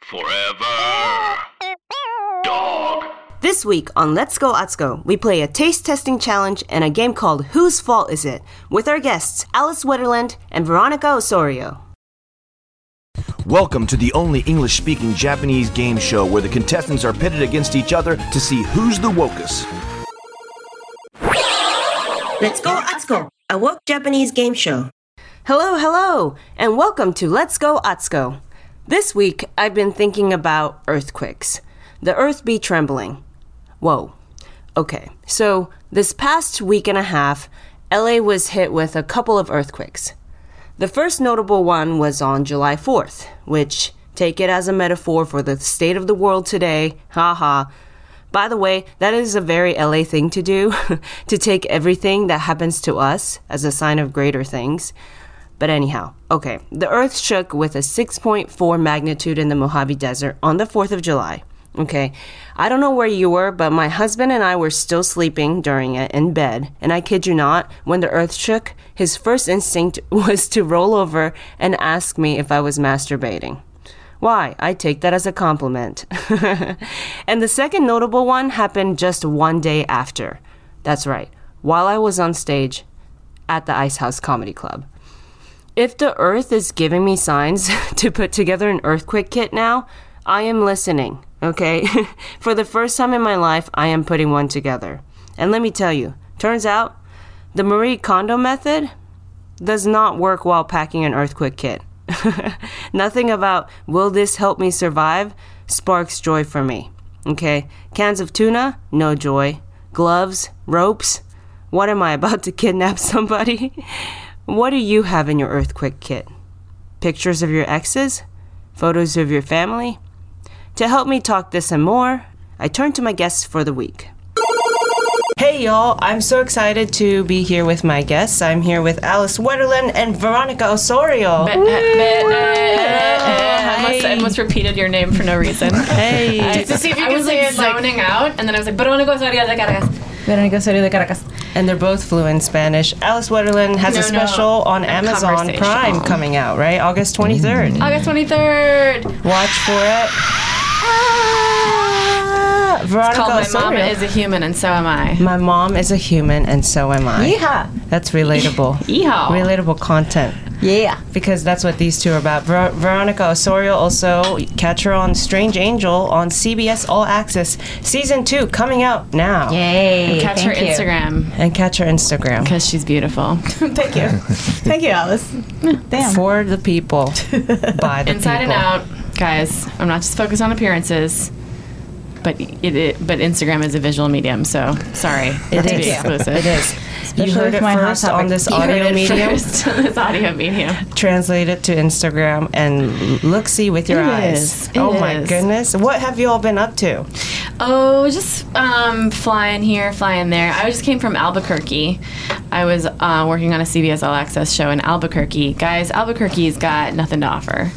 Forever. Dog. This week on Let's Go Atsuko, we play a taste testing challenge and a game called Whose Fault Is It? with our guests Alice Wetterlund and Veronica Osorio. Welcome to the only English speaking Japanese game show where the contestants are pitted against each other to see who's the wokest. Let's Go Atsuko, a woke Japanese game show. Hello, hello, and welcome to Let's Go Atsuko. This week, I've been thinking about earthquakes. The earth be trembling. Whoa. Okay, so this past week and a half, LA was hit with a couple of earthquakes. The first notable one was on July 4th, which, take it as a metaphor for the state of the world today, haha. By the way, that is a very LA thing to do, to take everything that happens to us as a sign of greater things. But anyhow, okay, the earth shook with a 6.4 magnitude in the Mojave Desert on the 4th of July. Okay, I don't know where you were, but my husband and I were still sleeping during it in bed. And I kid you not, when the earth shook, his first instinct was to roll over and ask me if I was masturbating. Why? I take that as a compliment. and the second notable one happened just one day after. That's right, while I was on stage at the Ice House Comedy Club. If the earth is giving me signs to put together an earthquake kit now, I am listening, okay? For the first time in my life, I am putting one together. And let me tell you, turns out the Marie Kondo method does not work while packing an earthquake kit. Nothing about will this help me survive sparks joy for me. Okay? Cans of tuna, no joy. Gloves, ropes. What am I about to kidnap somebody? What do you have in your earthquake kit? Pictures of your exes? Photos of your family? To help me talk this and more, I turn to my guests for the week. Hey y'all, I'm so excited to be here with my guests. I'm here with Alice Wetterlund and Veronica Osorio. I must, I must repeated your name for no reason. Hey. Just to see if you I was like zoning out, and then I was like, Veronica Osorio de Caracas. Veronica Osorio de Caracas. And they're both fluent Spanish. Alice Wetterlund has No, a no. special on I'm Amazon. Prime coming out, right? August 23rd. August 23rd. Watch for it. Ah, Veronica Called My Mama Osorio. is a Human, and so am I. My mom is a human, and so am I. Yeehaw. That's relatable. Yeehaw. Relatable content. Yeah. Because that's what these two are about. Ver- Veronica Osorio also catch her on Strange Angel on CBS All Access Season 2 coming out now. Yay. Catch her you. Instagram And catch her Instagram. because she's beautiful. Thank you. Thank you, Alice. Damn. For the people. By the Inside and out, guys. I'm not just focused on appearances. But it, it, but Instagram is a visual medium, so sorry. It to is. be exclusive. It is. you heard it my first on this audio medium. first on this audio medium. Translate it to Instagram and look see with your It eyes. is. Oh my goodness. What have you all been up to? Oh, just um, flying here, flying there. I just came from Albuquerque. I was uh, working on a CBS All Access show in Albuquerque. Guys, Albuquerque's got nothing to offer.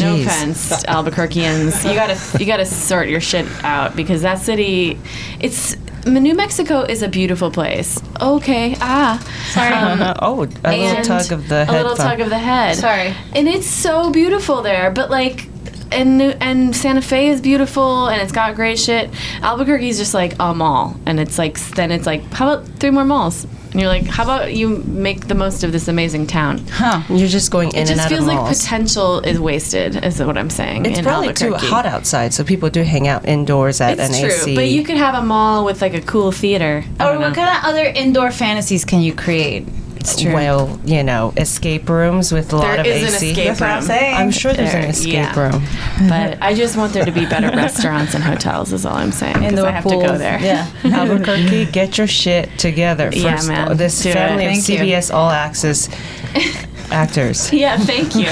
No offense, Albuquerqueans. You gotta you gotta sort your shit out because that city, it's New Mexico is a beautiful place. Okay, ah, sorry. oh, a little tug of the head. a little thump. tug of the head. Sorry. And it's so beautiful there, but like. And, and Santa Fe is beautiful and it's got great shit. Albuquerque is just like a mall, and it's like then it's like how about three more malls? And you're like, how about you make the most of this amazing town? Huh. You're just going in It and out of It just feels like malls. potential is wasted. Is what I'm saying. it's in probably too hot outside, so people do hang out indoors at an AC. It's NAC. true, but you could have a mall with like a cool theater. I Or what kind of other indoor fantasies can you create? It's true. well, you know, escape rooms with a lot There of is an AC. escape That's what I'm room. saying. I'm sure there's an escape yeah. room. but I just want there to be better restaurants and hotels. Is all I'm saying. 'cause Indoor I have pools. to go there. Yeah. Albuquerque, get your shit together. Yeah, First, man. This Do it. family of Thank you. CBS All Access actors. Yeah. Thank you.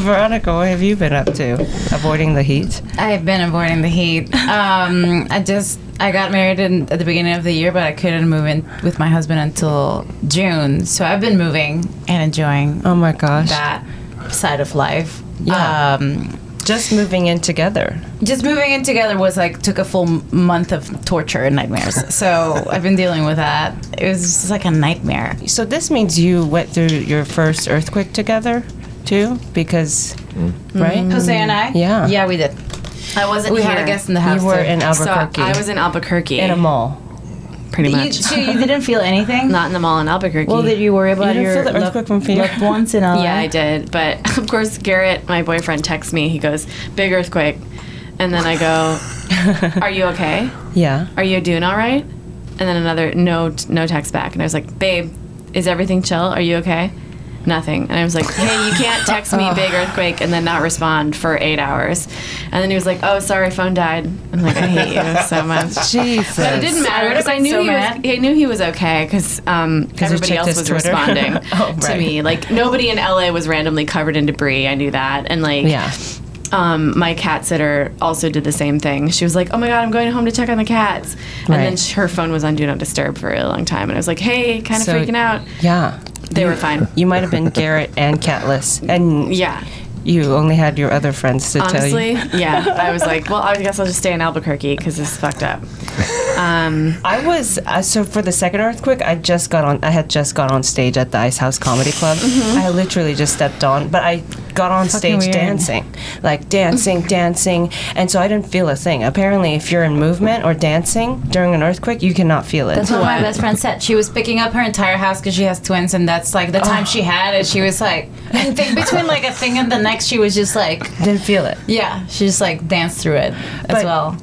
Veronica, what have you been up to? Avoiding the heat? I've been avoiding the heat. Um, I just I got married in, at the beginning of the year, but I couldn't move in with my husband until June. So I've been moving and enjoying Oh my gosh. that side of life. Yeah. Um, Just moving in together. just moving in together was like took a full month of torture and nightmares. So I've been dealing with that. It was just like a nightmare. So this means you went through your first earthquake together, too? Because, right? Jose and I. Yeah. Yeah, we did. I wasn't We here. had a guest in the house. You were too. in So Albuquerque. I was in Albuquerque. in a mall. pretty You, much. so you didn't feel anything? Not in the mall in Albuquerque. Well, did you worry about didn't your feel the loved- earthquake from fear? loved ones in LA? Yeah, I did. But of course, Garrett, my boyfriend, texts me. He goes, "Big earthquake," and then I go, "Are you okay? Yeah. Are you doing all right?" And then another no, no text back, and I was like, "Babe, is everything chill? Are you okay?" Nothing. And I was like, "Hey, you can't text me big earthquake and then not respond for eight hours." And then he was like, "Oh, sorry, phone died." I'm like, "I hate you so much." Jesus. But it didn't matter because I knew so he mad. was. I knew he was okay because um, everybody else was Twitter? responding Oh, to me. Like nobody in LA was randomly covered in debris. I knew that, and like Yeah. um, my cat sitter also did the same thing. She was like, "Oh my god, I'm going home to check on the cats," and then Right. sh- her phone was on Do Not Disturb for a really long time. And I was like, "Hey, kind of So- freaking out." Yeah. They were fine. You might have been Garrett and catless. And Yeah, you only had your other friends to tell you. honestly, yeah. I was like, "Well, I guess I'll just stay in Albuquerque because this is fucked up." Um, I was uh, so for the second earthquake. I just got on. I had just got on stage at the Ice House Comedy Club. I literally just stepped on, but I got on stage weird. dancing, like dancing, dancing, and so I didn't feel a thing. Apparently, if you're in movement or dancing during an earthquake, you cannot feel it. That's what my best friend said. She was picking up her entire house because she has twins, and that's like the time she had it. She was like, I think between like a thing and the next, she was just like, didn't feel it. yeah, she just like danced through it as But- well.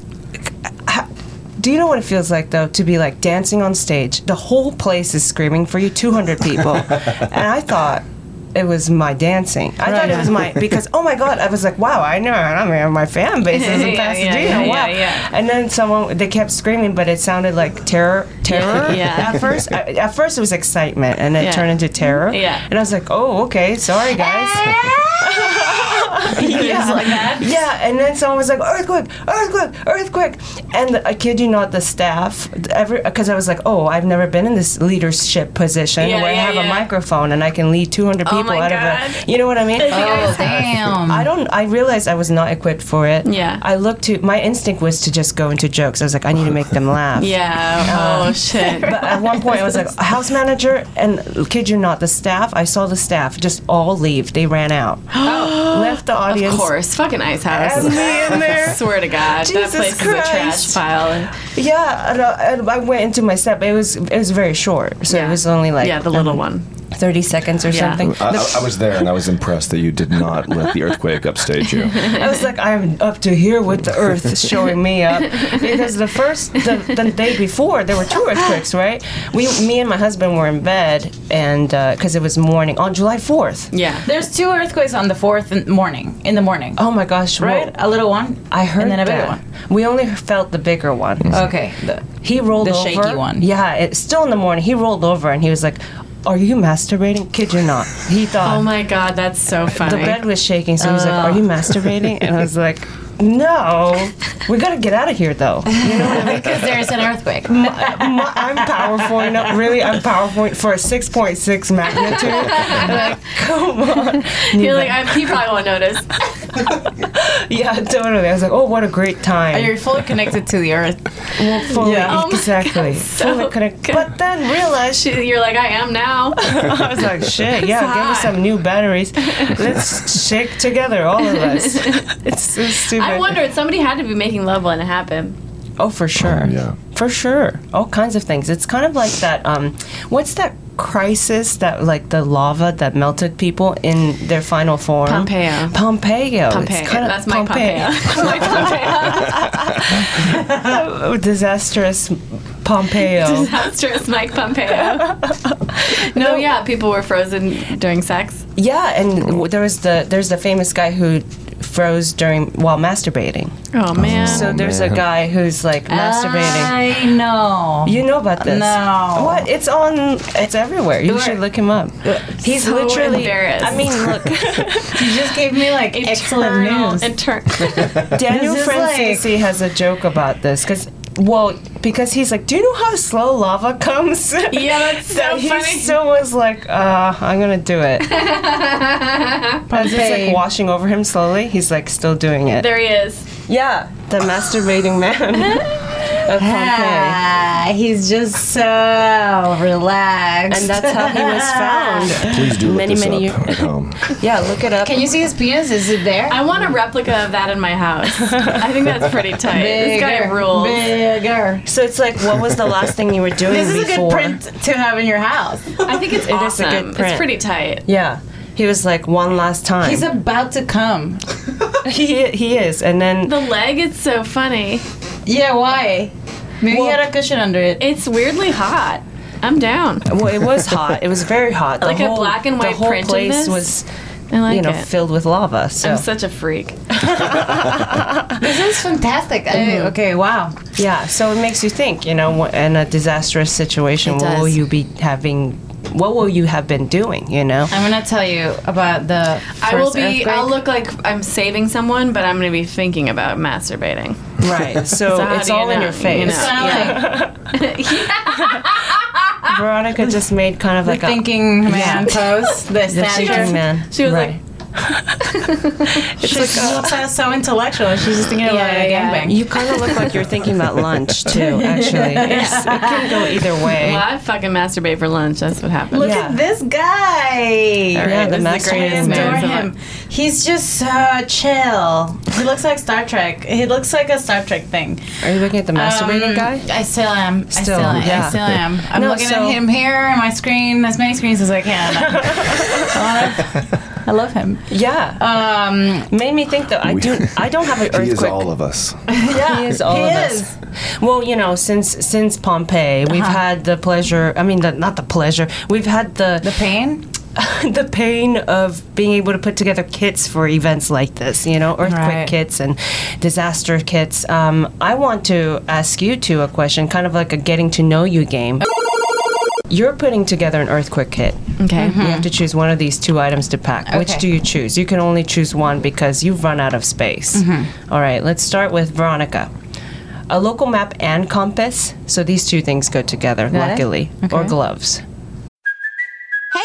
Do you know what it feels like though to be like dancing on stage? The whole place is screaming for you, 200 people, and I thought it was my dancing. I thought it was my because oh my god, I was like wow, I know, I mean my fan base is in Yeah, yeah, Pasadena, yeah, wow. yeah. And then someone they kept screaming, but it sounded like terror, terror. Yeah. At first, I, at first it was excitement, and it turned into terror. Yeah. And I was like, oh okay, sorry guys. yeah. like that. Yeah, and then someone was like, earthquake, earthquake, earthquake. And I kid you not, the staff, because I was like, oh, I've never been in this leadership position Yeah, where I yeah, have a microphone and I can lead 200 people Oh my out God. of a, you know what I mean? Oh damn! I don't. I realized I was not equipped for it. Yeah. I looked to. My instinct was to just go into jokes. I was like, I need to make them laugh. yeah. Oh shit. But at one point, I was like, house manager, and kid you not, the staff. I saw the staff just all leave. They ran out, left the audience. Of course, fucking Ice House. And me in there. Swear to God, Jesus that place is a trash pile. Yeah, and, uh, I went into my. But it was it was very short, so it was only like yeah, the little um, one. Thirty seconds or Yeah. something. I, I- I was there and I was impressed that you did not let the earthquake upstage you. I was like, I'm up to here with the earth showing me up because the first the, the day before there were two earthquakes, right? We, me and my husband were in bed, and uh, because it was morning on July fourth. Yeah. There's two earthquakes on the fourth in- morning. In the morning, Oh my gosh! right? well, A little one. I heard and then a bigger that. one. We only felt the bigger one. Okay. The, He rolled The over. shaky one. Yeah, it's still in the morning. He rolled over and he was like, "Are you masturbating?" Kid you not. He thought Oh my God, that's so funny. the bed was shaking, so he was like, "Are you oh. masturbating?" And I was like, "No, we gotta get out of here, though." You know what I mean? because there's an earthquake. My- I'm powerful enough. Really, I'm powerful for a 6.6 magnitude. like, come on. You're like, I, he probably won't notice. Yeah, totally. I was like, "Oh, what a great time." You're fully connected to the earth. Well, fully, Yeah. Oh exactly. God, so fully connect. good. But then realized You're like, I am now. I was like, shit, yeah, give us hot. some new batteries. Let's shake together, all of us. It's so stupid. I wondered, somebody had to be making love when it happened. Oh, for sure. Yeah. For For sure. All kinds of things. It's kind of like that um what's that crisis that like the lava that melted people in their final form? Pompeo. Pompeo. Pompeo. It's kind of That's Mike Pompeo. Mike Pompeo. disastrous Pompeo. Disastrous Mike Pompeo. no, yeah, people were frozen during sex. yeah, and there was the there's the famous guy who froze during while masturbating. Oh, oh man. So there's a guy who's like masturbating. I know. You know about this? No. What? It's on. It's everywhere. You should look him up. He's So literally. embarrassed. I mean, look. You just gave me like excellent Eternal- news. Inter- Daniel This is like- has a joke about this because, well, because he's like, do you know how slow lava comes? yeah, that's so That he funny. still was like, uh, I'm gonna do it. As it's Pompey. like washing over him slowly, he's like still doing it. there he is. Yeah, the masturbating man of Pompeii. Ah, he's just so relaxed. And that's how he was found. Please do look Many, this many up at home. Yeah, look it up. Can you see his penis? Is it there? I want a replica of that in my house. I think that's pretty tight. This guy rules. Bigger. So it's like, what was the last thing you were doing This is a good print to have in your house. I think it's awesome. It is a good print. It's pretty tight. Yeah, he was like one last time. He's about to come. he he is, and then The leg is so funny. Yeah, why? Maybe he had a cushion under it. It's weirdly hot. I'm down. well, it was hot. It was very hot. The Like a black and the white whole print in place was like you know it. filled with lava. So I'm such a freak. This is fantastic. I- mm-hmm. okay, wow. yeah, so it makes you think. You know, in a disastrous situation, what will you be having? What will you have been doing? You know. I'm gonna tell you about the. I will be. earthquake. I'll look like I'm saving someone, but I'm going to be thinking about masturbating. Right. So, So it's do you all in know? your face. You know. Kinda like Veronica just made kind of the like a thinking man pose. The the statue. thinking man. She was right. She looks so intellectual. She's just thinking about Yeah, a yeah. gangbang. You kind of look like you're thinking about lunch too. Actually, It's- it can go either way. Well, I fucking masturbate for lunch. That's what happens. Look Yeah. at this guy. Yeah, the this is masturbating man. Adore him. He's just so chill. He looks like Star Trek. He looks like a Star Trek thing. Are you looking at the masturbating Um, guy? I still am. I Still, still, am. yeah. I still am. I'm No, looking so- at him here on my screen, as many screens as I can. I love him. Yeah. Um, Made me think though. I do. I don't have an earthquake. He is all of us. yeah, He is all he of is. us. Well, you know, since since Pompeii, we've Uh-huh. had the pleasure. I mean, the, not the pleasure. We've had the The pain. the pain of being able to put together kits for events like this, you know, earthquake Right. kits and disaster kits. Um, I want to ask you two a question, kind of like a getting to know you game. You're putting together an earthquake kit. Okay. You mm-hmm. have to choose one of these two items to pack. Which do you choose? You can only choose one because you've run out of space. Mm-hmm. All right, let's start with Veronica. A local map and compass. So these two things go together, Got luckily. Or gloves.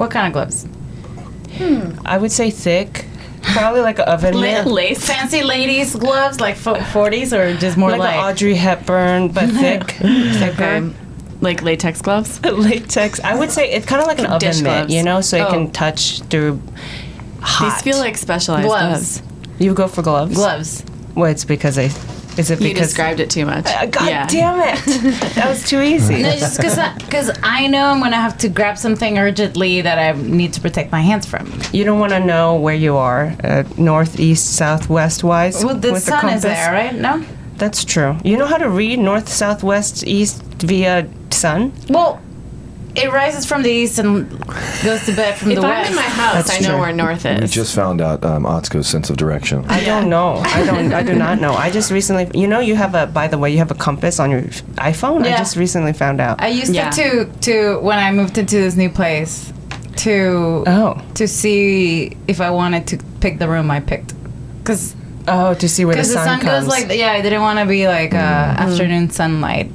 What kind of gloves? Hmm. I would say thick. Probably like an oven mitt. Lace. Fancy ladies gloves, like fo- 40s, or just more like, like, Audrey Hepburn, but thick, thicker. Okay. Like latex gloves. Latex. I would say it's kind of like an oven Dish mitt, gloves. you know, so it Oh. can touch through. Hot. These feel like specialized gloves. gloves. you go for gloves. gloves. Well, it's because I. Is it because You because? described it too much. Uh, God yeah. damn it! that was too easy. No, just because because I know I'm gonna have to grab something urgently that I need to protect my hands from. You don't want to know where you are, uh, north, east, south, west wise. Well, the with sun compass. is there, right? No. That's true. You know how to read north, south, west, east via sun? Well, it rises from the east and goes to bed from the west. If the I'm west. in my house, That's I know true. where north is. We just found out um, Atsuko's sense of direction. I don't know. I don't. I do not know. I just recently. You know, you have a. By the way, you have a compass on your iPhone. I just recently found out. I used Yeah. it to to when I moved into this new place to Oh. to see if I wanted to pick the room I picked because Oh, to see where the sun, the sun, comes. goes like yeah. I didn't want to be like uh, afternoon sunlight.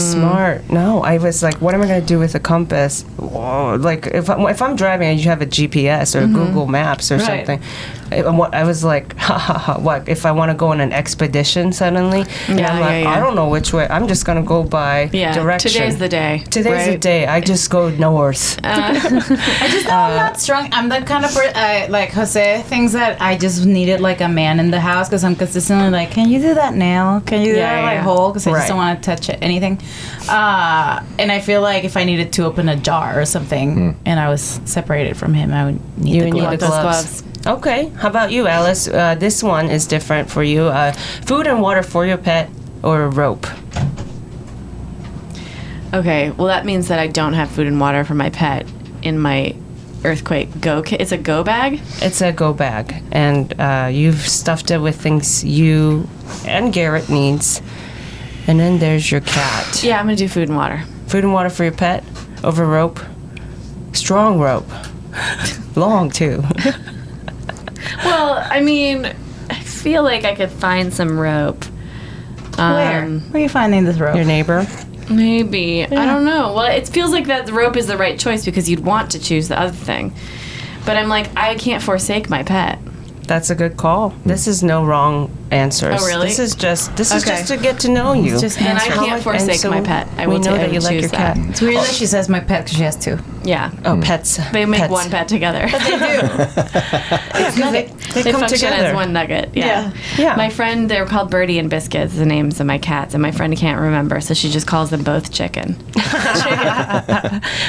Smart. No, I was like, what am I going to do with a compass? Whoa, like if I'm, if I'm driving and you have a GPS or Google Maps or Mm-hmm. Right. something, I, what- I was like, ha ha ha. What if I want to go on an expedition suddenly? And Yeah, I'm like, yeah, yeah. I don't know which way. I'm just going to go by Yeah, direction. today's the day, Today's the day. I just go north. Uh, I just know I'm uh, not strong. I'm that kind of person. I, uh, like Jose thinks that I just needed like a man in the house because I'm consistently like, can you do that nail? Can you do Yeah, that like hole? Because I Right. just don't want to touch it, anything. Uh, and I feel like if I needed to open a jar or something, hmm. and I was separated from him, I would need You the would need gloves. the gloves. Okay. How about you, Alice? Uh, this one is different for you. Uh, food and water for your pet or a rope? Okay, well that means that I don't have food and water for my pet in my earthquake go kit. It's a go bag. It's a go bag, and uh, you've stuffed it with things you and Garrett needs. And then there's your cat. Yeah, I'm gonna do food and water. Food and water for your pet over rope. Strong rope. Long too. Well, I mean, I feel like I could find some rope. Where? Um, Where are you finding this rope? your neighbor. Maybe. I don't know. Well, it feels like that the rope is the right choice because you'd want to choose the other thing. But I'm like, I can't forsake my pet. That's a good call. This is no wrong answers. Oh, really? This is just this is Okay. just to get to know you. just And I answer. can't And forsake so my pet. I we will know ta- I that you will like your choose cat. It's weird that she says my pet because she has two. Yeah. Oh, pets. They make Pets. one pet together. They do. Yeah, 'cause they, they, they come function together. as one nugget. Yeah. Yeah. Yeah. My friend, they're called Birdie and Biscuits, the names of my cats, and my friend can't remember, so she just calls them both chicken.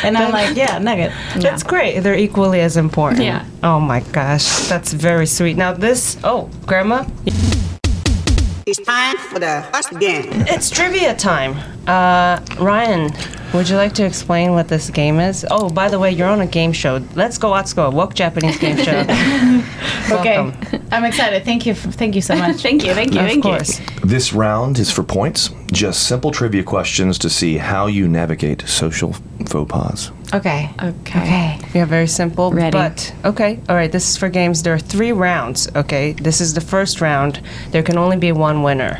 And I'm like, yeah, nugget. That's great. They're equally as important. Yeah. Oh my gosh, that's very sweet. Now this. Oh, Grandma, It's time for the first game. it's trivia time. Uh, Ryan, would you like to explain what this game is? Oh, by the way, you're on a game show. Let's go, let's go. A woke Japanese game show. Okay, Welcome. I'm excited. Thank you. Thank you so much. thank you, thank you, Of thank course. This round is for points. Just simple trivia questions to see how you navigate social faux pas. Okay. you. Okay. Okay. Yeah, very simple. Ready. But okay, all right. This is for games. There are three rounds. Okay, this is the first round. There can only be one winner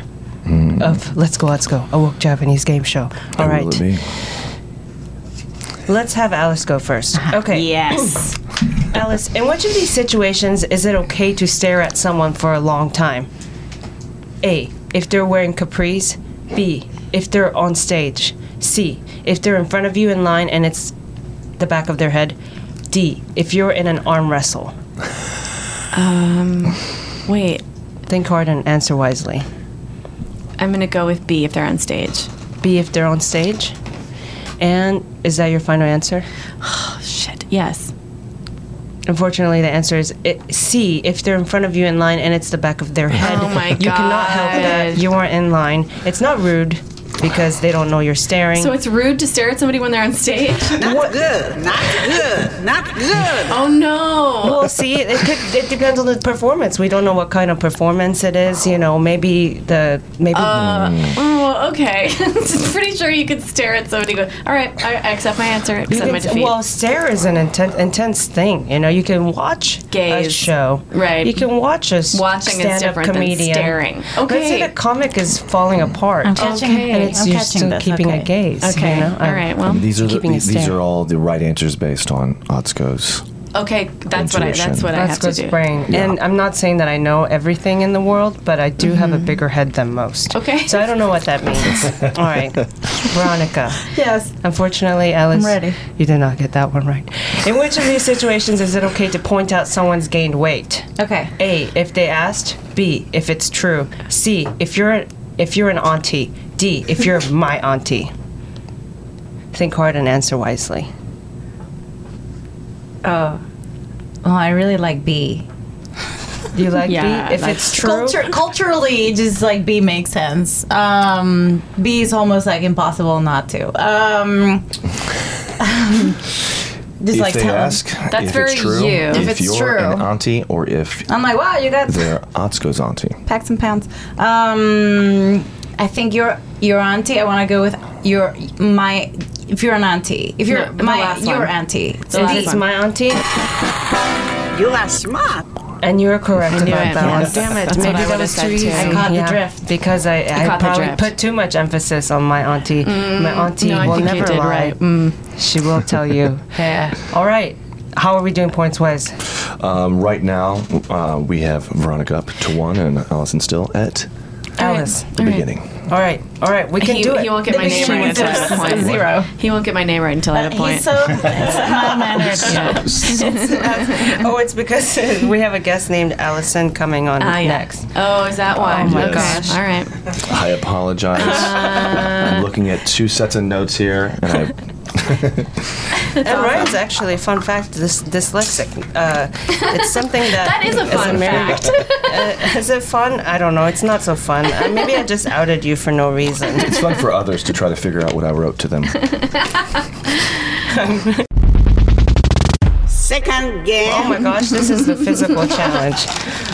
of Let's Go, Let's Go, a woke Japanese game show. All Who right, will it be? let's have Alice go first. Uh-huh. Okay, Yes. Alice. In which of these situations is it okay to stare at someone for a long time? A. If they're wearing capris. B. If they're on stage. C. If they're in front of you in line and it's the back of their head. D. If you're in an arm wrestle. Um, wait, Think hard and answer wisely. I'm gonna go with B if they're on stage. B. If they're on stage. And is that your final answer? Oh, shit. Yes. Unfortunately, the answer is it, C. If they're in front of you in line and it's the back of their head. Oh my You cannot help that. You are in line. It's not rude because they don't know you're staring. So it's rude to stare at somebody when they're on stage? Not good. Not good. Not good. oh no. Well, see, it, it could. It depends on the performance. We don't know what kind of performance it is. You know, maybe the maybe. Oh, okay. Pretty sure you could stare at somebody. Go, all right, I, I accept my answer. you Accept my defeat. well, stare is an intense, intense thing. You know, you can watch a show. Right. You can watch a s- Watching stand-up different than comedian. staring. Let's say the comic is falling apart. I'm catching. Okay. And it's I'm you're catching still this. keeping okay. a gaze. okay. You know? all right. Well, These are the, keeping a these, these are all the right answers based on Atsuko's. okay. That's what I. That's Intuition. what I have That's to do. brain. Yeah. And I'm not saying that I know everything in the world, but I do have a bigger head than most. Mm-hmm. Okay. So I don't know what that means. All right. Veronica. Yes. Unfortunately, Alice, I'm ready. you did not get that one right. In which of these situations is it okay to point out someone's gained weight? Okay. A, if they asked. B, if it's true. C, if you're if you're an auntie. D, if you're my auntie. Think hard and answer wisely. Oh. Well, I really like B. Do you like Yeah, B? If that's it's true. Culture, culturally, just like B makes sense. Um, B is almost like impossible not to. Um, just if like they tell 'em. ask That's if very it's true, you. if, If it's you're true. an auntie or if I'm like, wow, you got they're Atsuko's auntie. pack some pounds. Um, I think your your auntie. I want to go with your my. If you're an auntie, if you're No, the my last your one. auntie. The last it's one. my auntie, You are smart. And you're correct I about that one. yes. Damn it. That's Maybe I that was too too. easy. I caught the drift. Because I, I, caught probably put too much emphasis on my auntie. my auntie no, will never lie. right. Mm. She will tell you. Yeah. All right. How are we doing points wise? Um, right now, uh, we have Veronica up to one and Allison still at Alice. the beginning. All right. All right. We can he, do it. he won't get my name right until I have a point. Zero. He won't get my name right until I have a point. He's so mild mannered. oh, it's because we have a guest named Allison coming on Ah, yeah. next. Oh, is that why? Oh my okay. gosh. All right. I apologize. I'm looking at two sets of notes here, and I. and Ryan's actually, fun fact, this dyslexic. Uh, it's something that. That is a fun married- fact. uh, is it fun? I don't know. It's not so fun. Uh, maybe I just outed you for no reason. It's fun for others to try to figure out what I wrote to them. Second game. Oh my gosh, this is the physical challenge.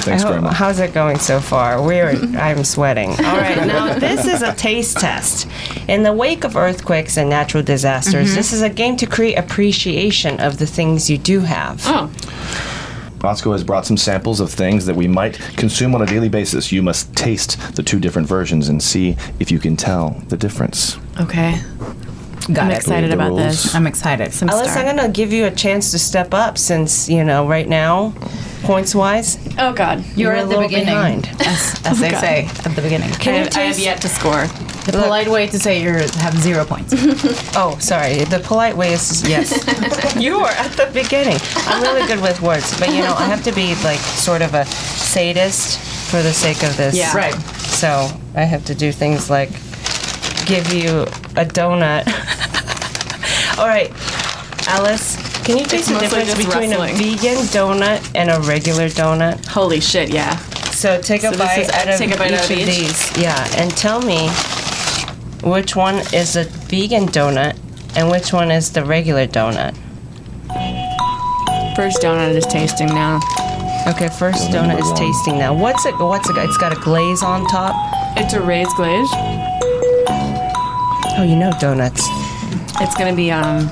Thanks very hope- much. How's it going so far? We're I'm sweating. All right, now this is a taste test. In the wake of earthquakes and natural disasters, mm-hmm. this is a game to create appreciation of the things you do have. Oh, Roscoe has brought some samples of things that we might consume on a daily basis. You must taste the two different versions and see if you can tell the difference. okay. Got I'm it. excited about rules. this. I'm excited. Some Alice, start. I'm gonna give you a chance to step up since you know right now, points wise, Oh God. You're You're a at the little beginning, behind. as, as they God. say at the beginning. I have, I have yet to score. The polite way to say you have zero points. Oh, sorry. The polite way is yes. you are at the beginning. I'm really good with words, but you know, I have to be like sort of a sadist for the sake of this. Yeah. Right. So I have to do things like give you a donut. All right, Alice, can you taste the difference between wrestling. a vegan donut and a regular donut? Holy shit! Yeah. So take a So bite is- out of take a bite each out of of these. Yeah, and tell me which one is a vegan donut and which one is the regular donut. First donut is tasting now. Okay, first Donut donut is tasting now. What's it? What's it? got? It's got a glaze on top. It's a raised glaze. Oh, you know donuts. It's gonna be um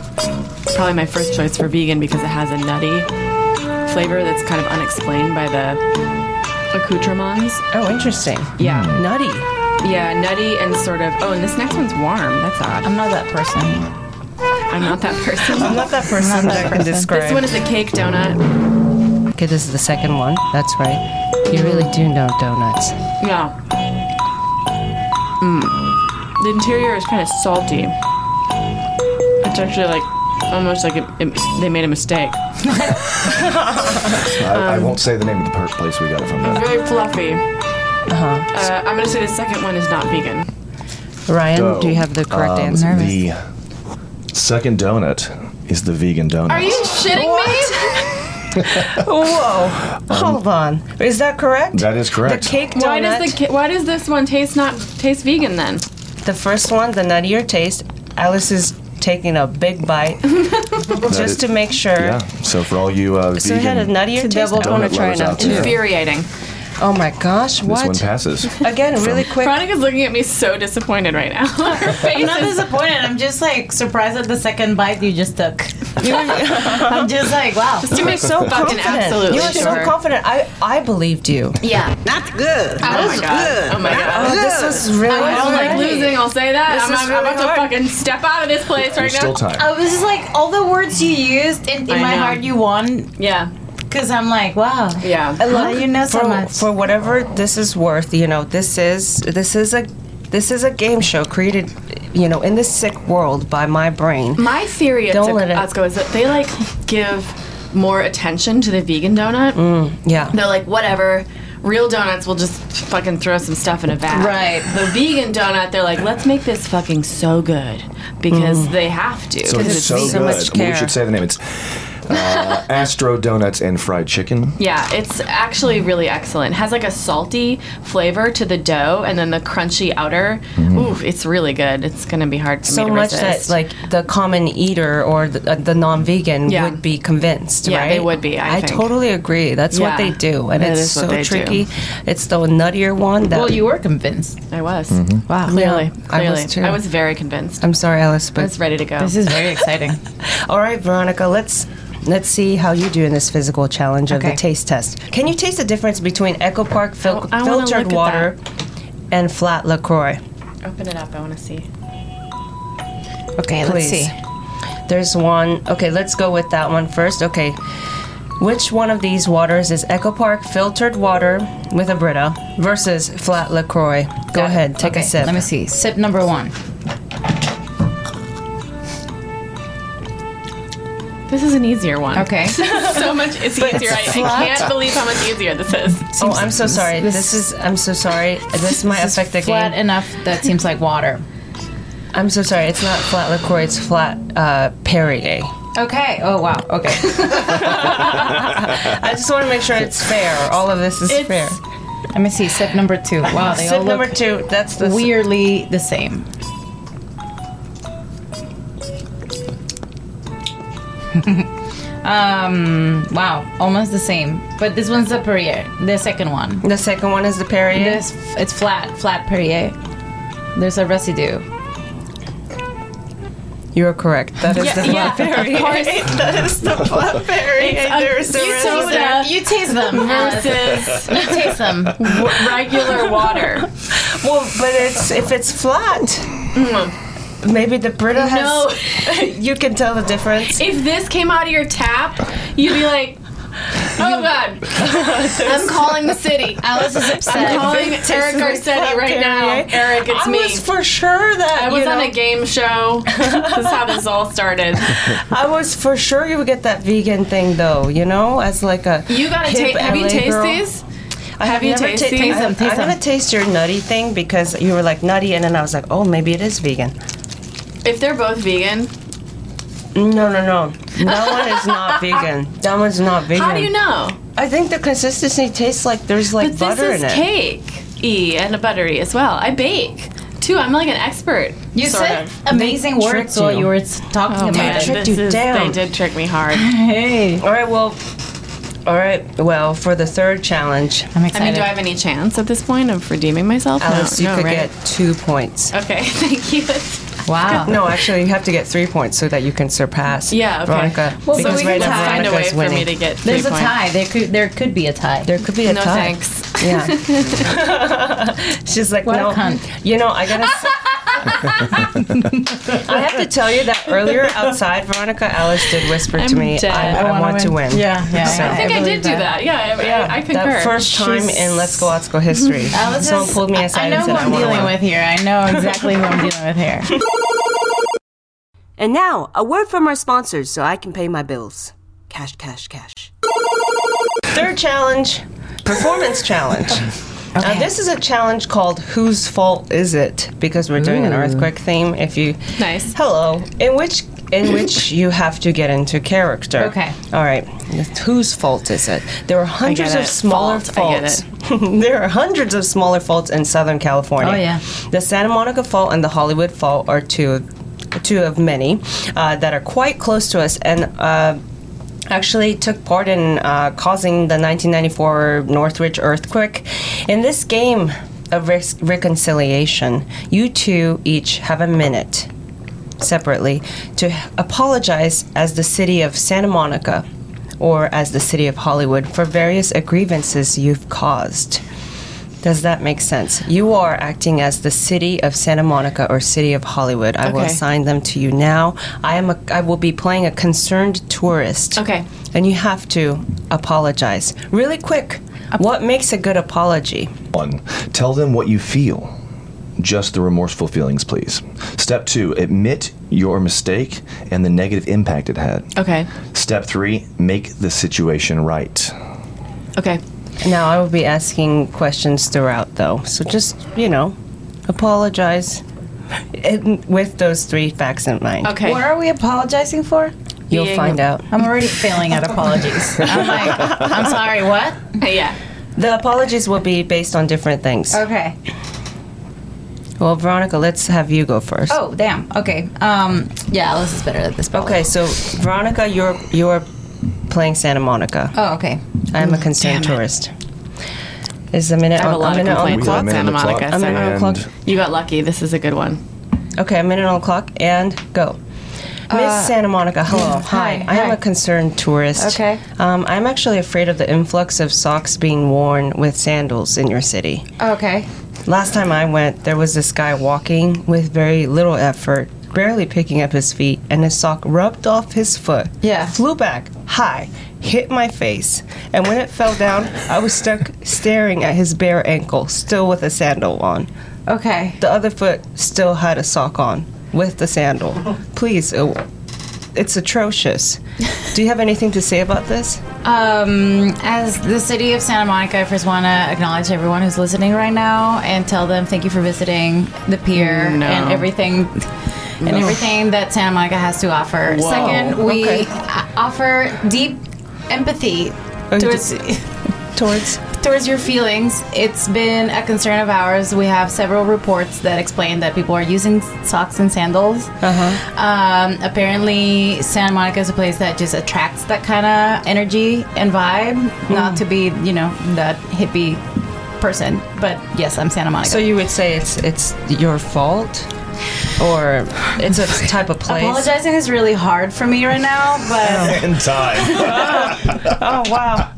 probably my first choice for vegan because it has a nutty flavor that's kind of unexplained by the accoutrements. Oh, interesting. Yeah. Nutty. Yeah, nutty and sort of. Oh, and this next one's warm. That's odd. I'm not that person. I'm not that person. I'm not that person that can describe. This one is a cake donut. Okay, this is the second one. That's right. You really do know donuts. Yeah. Mm. The interior is kind of salty. It's actually like almost like it, it- they made a mistake. I, I won't say the name of the per- place we got it from. It's Though. very fluffy. Uh-huh. Uh, I'm gonna say the second one is not vegan. Ryan, So, do you have the correct um, answer? The second donut is the vegan donut. Are you shitting me? Whoa! Hold on. Is that correct? That is correct. The cake donut. Why does the ki- why does this one taste not taste vegan then? The first one, the nuttier taste. Alice is taking a big bite just is- to make sure. Yeah. So for all you uh, So it had a nuttier taste. double I want donut to try lovers now out too. there. Infuriating. Oh my gosh! what? this one passes. Again, really quick. Veronica's looking at me so disappointed right now. Her face I'm not is disappointed. I'm just like surprised at the second bite you just took. I'm just like, wow. you were so fucking confident. absolutely you were so sure. confident. I I believed you. Yeah. Not good. Oh my god. Oh my god. Oh, this was really. I don't like great. losing, I'll say that. This I'm, is I'm really about to fucking step out of this place right There's now. still time. I was just like, all the words you used in, in my know. heart, you won. Yeah. Because I'm like, wow. Yeah. And How do you know so for, much? for whatever this is worth, you know, this is this is a this is a game show created, you know, in this sick world by my brain. My theory at Don't let it- Atsuko is that they like give more attention to the vegan donut. Mm, yeah. They're like, whatever. Real donuts will just fucking throw some stuff in a bag. Right. The vegan donut, they're like, let's make this fucking so good because mm. they have to. So 'cause it's so, so good. much Well, we should say the name. It's uh, Astro Donuts and Fried Chicken. Yeah, it's actually really excellent. It has like a salty flavor to the dough and then the crunchy outer. Ooh, it's really good. It's gonna be hard for so me to much resist. that like the common eater or the, uh, the non-vegan Yeah. would be convinced Yeah, right they would be, I think. totally agree that's what they do and that it's so they do. tricky it's the nuttier one that Well, you were convinced. I was. Wow. Clearly, Yeah, I clearly. was too. I was very convinced. i'm sorry alice I but was ready to go. This is very exciting. all right veronica let's let's see how you do in this physical challenge of the taste test. Can you taste the difference between Echo Park fil- oh, I wanna filtered water and flat LaCroix? Open it up. I want to see. Okay, let's see. There's one. Okay, let's go with that one first. Okay. Which one of these waters is Echo Park filtered water with a Brita versus flat LaCroix? Go ahead, take Okay, a sip. Let me see. Sip number one. This is an easier one. Okay. so much. It's easier. I, I can't believe how much easier this is. Oh, I'm so sorry. This, this- is. I'm so sorry. This might This is affect the flat game. enough that seems like water. I'm so sorry. It's not flat LaCroix. It's flat uh, Perrier. Okay. Oh wow. Okay. I just want to make sure it's fair. All of this is It's- fair. Let me see. Sip number two. Wow, they all Sip number two. That's the weirdly the same. um. Wow. Almost the same. But this one's the Perrier. The second one. The second one is the Perrier. This it's flat. Flat Perrier. There's a residue. You're correct. That is Yeah, the yeah, flat of Perrier. course. that is the flat Perrier. Um, There's the you residue. soda You taste them versus You taste them. w- regular water. Well, but it's if it's flat. Maybe the Brita has. No. you can tell the difference. If this came out of your tap, you'd be like, "Oh God, I'm calling the city. Alice is upset. I'm calling Eric Garcetti right now. Eric, it's I me. I was for sure that I was you on know, a game show. this is how this all started. I was for sure you would get that vegan thing though. You know, as like a You gotta taste. Have you tasted these? I Have you never tasted ta- these? I- them, taste I'm gonna taste your nutty thing because you were like nutty, and then I was like, oh, maybe it is vegan. If they're both vegan, No, no, no. That one is not vegan. That one's not vegan. how do you know? I think the consistency tastes like there's like But butter this is in it. cake y and a buttery as well. I bake too. I'm like an expert. You sort said of. amazing They words tricked while you. you were talking Oh about man, it. tricked you is, down. they did trick me hard. Hey. All right, well, all right, well, for the third challenge, I'm excited. I mean, do I have any chance at this point of redeeming myself? Alice, no, you no, could right? get two points. Okay, thank you. Wow. No, actually, you have to get three points so that you can surpass Yeah, okay. Veronica. Well, so we right can now find a way for winning. me to get. Three There's a points. tie. There could there could be a tie. There could be a No tie. No thanks. Yeah. She's like, What a no. cunt. You know, I gotta. s- I have to tell you that earlier outside, Veronica Alice did whisper to I'm me, dead. I, I I wanna to win. win. Yeah, yeah, So- I think I, believe did do that. that. Yeah, I, Yeah, I, I concur. that first time She's- in Let's Go Let's Go history. Mm-hmm. Alice Someone is- pulled me I- aside I know and said, who I I'm want dealing win. with here. I know exactly who I'm dealing with here. And now, a word from our sponsors so I can pay my bills. Cash, cash, cash. Third challenge performance challenge. Now, this is a challenge called Whose Fault Is It? Because we're doing an earthquake theme. If you. Nice. Hello. In which. In which you have to get into character. Okay. All right. Whose fault is it? There are hundreds of it. smaller Fault. I get faults. there are hundreds of smaller faults in Southern California. Oh, yeah. The Santa Monica Fault and the Hollywood Fault are two, two of many uh, that are quite close to us and uh, actually took part in uh, causing the 1994 Northridge earthquake. In this game of rec- reconciliation, you two each have a minute separately to apologize as the city of Santa Monica or as the city of Hollywood for various grievances you've caused. Does that make sense? You are acting as the city of Santa Monica or city of Hollywood. I will assign them to you now. I am a, I will be playing a concerned tourist. Okay. And you have to apologize. Really quick. What makes a good apology? One, tell them what you feel. Just the remorseful feelings, please. Step two, admit your mistake and the negative impact it had. Okay. Step three, make the situation right. Okay. Now I will be asking questions throughout though. So just, you know, apologize and with those three facts in mind. Okay. What are we apologizing for? You'll Being- find out. I'm already failing at apologies. I'm like, I'm sorry, what? yeah. The apologies will be based on different things. Okay. Well, Veronica, let's have you go first. Oh, damn. Okay. Um, yeah, Alice is better at this. probably. Okay, so Veronica, you're you're playing Santa Monica. Oh, okay. I'm a concerned damn it. tourist. Is a minute I have on a lot a of minute on the complaints clock? about Santa on the Monica. clock. A minute on the clock. You got lucky. This is a good one. Okay, a minute on the clock and go. Miss Santa Monica, hello. hi, Hi. I am hi. a concerned tourist. Okay. Um, I'm actually afraid of the influx of socks being worn with sandals in your city. Okay. Last time I went, there was this guy walking with very little effort, barely picking up his feet, and his sock rubbed off his foot. Yeah. Flew back high, hit my face, and when it fell down, I was stuck staring at his bare ankle, still with a sandal on. Okay. The other foot still had a sock on with the sandal. Please, uh, it's atrocious. Do you have anything to say about this? Um, as the city of Santa Monica, I first want to acknowledge everyone who's listening right now and tell them thank you for visiting the pier No. and everything. And everything that Santa Monica has to offer. Whoa. Second, we Okay. offer deep empathy Oh, towards Towards towards your feelings. It's been a concern of ours. We have several reports that explain that people are using socks and sandals. Uh-huh. Um, apparently, Santa Monica is a place that just attracts that kind of energy and vibe. Not to be, you know, that hippie person, but yes, I'm Santa Monica. So you would say it's it's your fault, or it's a type of place? Apologizing is really hard for me right now, but In time. Oh wow,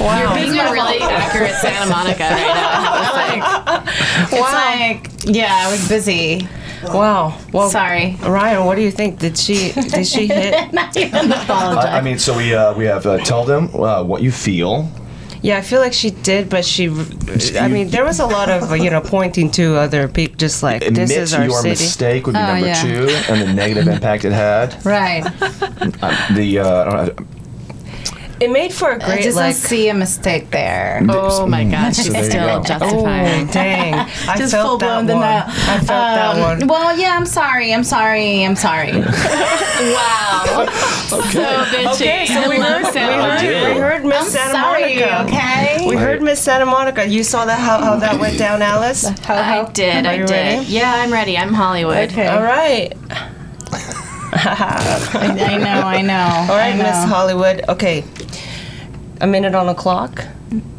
wow! You're being a really accurate Santa Monica right now. it's like, yeah, I was busy. wow. Well, Sorry. Ryan. What do you think? Did she did she hit? Not even apologize. I, I mean, so we uh, we have uh, tell them uh, what you feel. Yeah, I feel like she did, but she. I mean, there was a lot of uh, you know pointing to other people, just like Admit this is our your city. mistake would be Oh, number yeah. two, and the negative impact it had. right. Uh, the uh, I don't know, It made for a great just like. don't see a mistake there. Oh my God, she's So there you still go. justifying. Oh dang! I just felt full blown that one. denial. I felt that Um, one. Well, yeah, I'm sorry. I'm sorry. I'm sorry. Wow. So bitchy. Okay, so we Hello, heard, we Santa heard, Monica. we heard Miss I'm Santa sorry, Monica. okay? We heard Miss Santa Monica. You saw that how, how that went down, Alice. I did. Are I you did. ready? Yeah, I'm ready. I'm Hollywood. Okay. All right, I know. I know. all right, Miss Hollywood. Okay, a minute on the clock.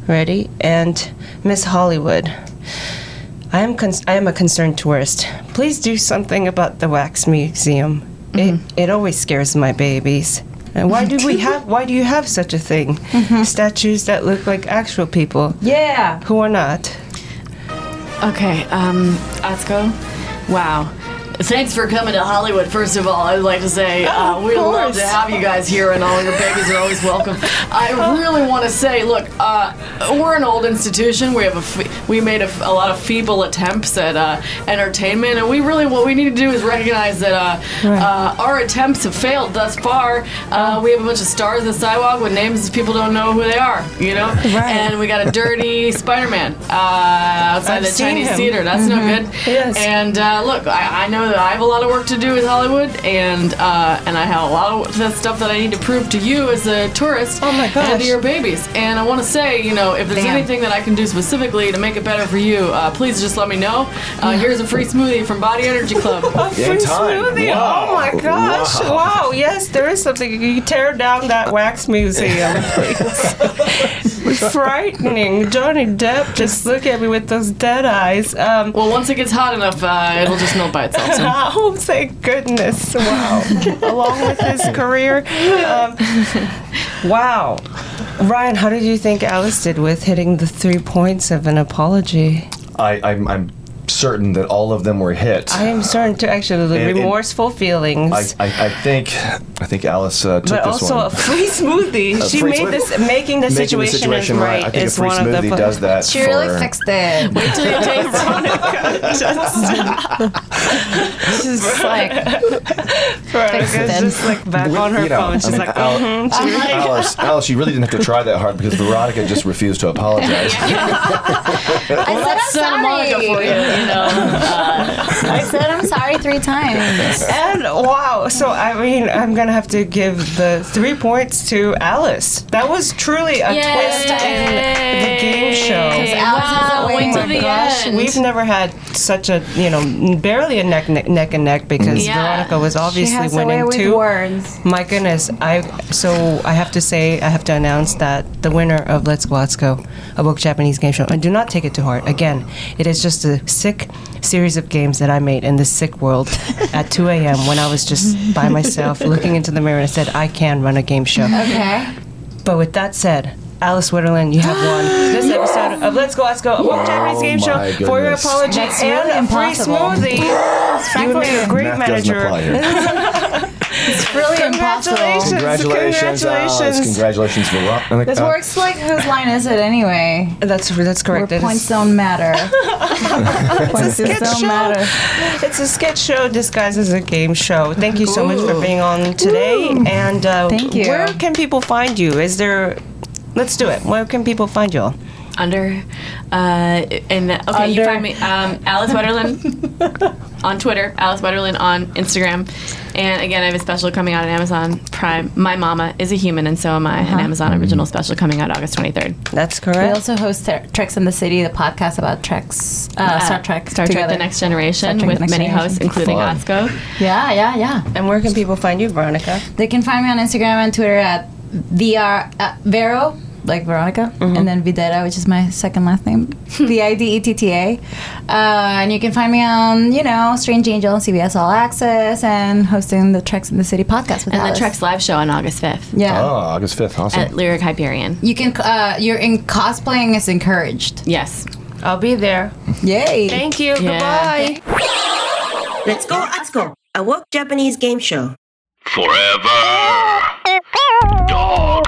Ready? And Miss Hollywood. I am con- I am a concerned tourist. Please do something about the wax museum. It it always scares my babies. And why do we have why do you have such a thing? Statues that look like actual people Yeah. who are not. Okay, um, Atsuko. Wow. Thanks for coming to Hollywood, first of all. I'd like to say uh, Of we'd love to have you guys here, and all your babies are always welcome. I really want to say, look, uh, we're an old institution. We have a fe- we made a, f- a lot of feeble attempts at uh, entertainment, and we really what we need to do is recognize that uh, uh, our attempts have failed thus far. Uh, we have a bunch of stars on the sidewalk with names people don't know who they are, you know, and we got a dirty Spider-Man uh, outside I've the Chinese him. theater. That's no good. Yes. And uh, look, I, I know that I have a lot of work to do with Hollywood, and uh, and I have a lot of th- stuff that I need to prove to you as a tourist Oh my and to your babies. And I want to say, you know, if there's Damn. anything that I can do specifically to make it better for you, uh, please just let me know. Uh, here's a free smoothie from Body Energy Club. Yeah, Free time. smoothie. Wow. Oh my gosh. Wow. Wow. Yes, there is something. You tear down that wax museum, please. Frightening. Johnny Depp, just look at me with those dead eyes. Um, well, once it gets hot enough, uh, it'll just melt by itself. So. oh, thank goodness. Wow. Along with his career. Um, wow. Ryan, how did you think Alice did with hitting the three points of an apology? I, I'm, I'm certain that all of them were hit. I am starting to actually And- and- remorseful feelings. I, I, I think I think Alice uh, took but this also one. a free smoothie. A she free made smoothie. this making the Making situation, the situation is right. right. I think a is free one of smoothie the does that She really fixed it. Wait till you taste She's like, Veronica's just like back We- on her you know, phone. She's I mean, like, Al- mm-hmm. She- Alice, Alice, you really didn't have to try that hard because Veronica just refused to apologize. I said That's I'm for you, sorry. You know. I said I'm sorry three times. And wow, so I mean, I'm gonna have to give the three points to Alice. That was truly a twist in the game show. Wow, is a wait winner. till the Gosh, end. we've never had such a you know barely a neck neck, neck and neck because Yeah. Veronica was She obviously has a way winning with too. words. My goodness, I so I have to say I have to announce that the winner of Let's Go Let's Go, a book Japanese game show, and do not take it to heart. Again, it is just a sick series of games that I made in the sick world at 2 a.m. when I was just by myself looking into the mirror and I said, I can run a game show. Okay. But with that said, Alice Wetterlund, you have won this episode of Let's Go, Let's Go, a woke Japanese game show my for your apology That's and really a free impossible. smoothie. You would make a great Math manager. apply here. It's really impossible. Congratulations, Alice. Congratulations. Congratulations, Veronica. This works like whose line is it anyway? That's that's Where correct. It is- points don't matter. points sketch don't show. matter. It's a sketch show disguised as a game show. Thank you so much for being on today. And uh, Thank you. Where can people find you? Is there? Let's do it. Where can people find you? All? Under, uh, and okay, you Under. find me um, Alice Wetterlund on Twitter, Alice Wetterlund on Instagram, and again, I have a special coming out on Amazon Prime. My Mama is a human, and so am I. An Amazon original special coming out August twenty third. That's correct We also host Tre- Treks in the City, the podcast about Treks, uh, Star Trek, Star Trek: together. The Next Generation, with Next many Generation. hosts, including Fun. Atsuko. Yeah, yeah, yeah. And where can people find you, Veronica? They can find me on Instagram and Twitter at VR uh, Vero, like Veronica, and then Videtta, which is my second last name, V I D E T T A. Uh, and you can find me on, you know, Strange Angel, CBS All Access, and hosting the Treks in the City podcast with And Alice. the Treks live show on August fifth Yeah. Oh, August 5th. Awesome. at Lyric Hyperion. You can, uh, you're in cosplaying is encouraged. Yes. I'll be there. Yay. Thank you. Yeah. Goodbye. Let's go, Atsuko, a woke Japanese game show. Forever. Dog.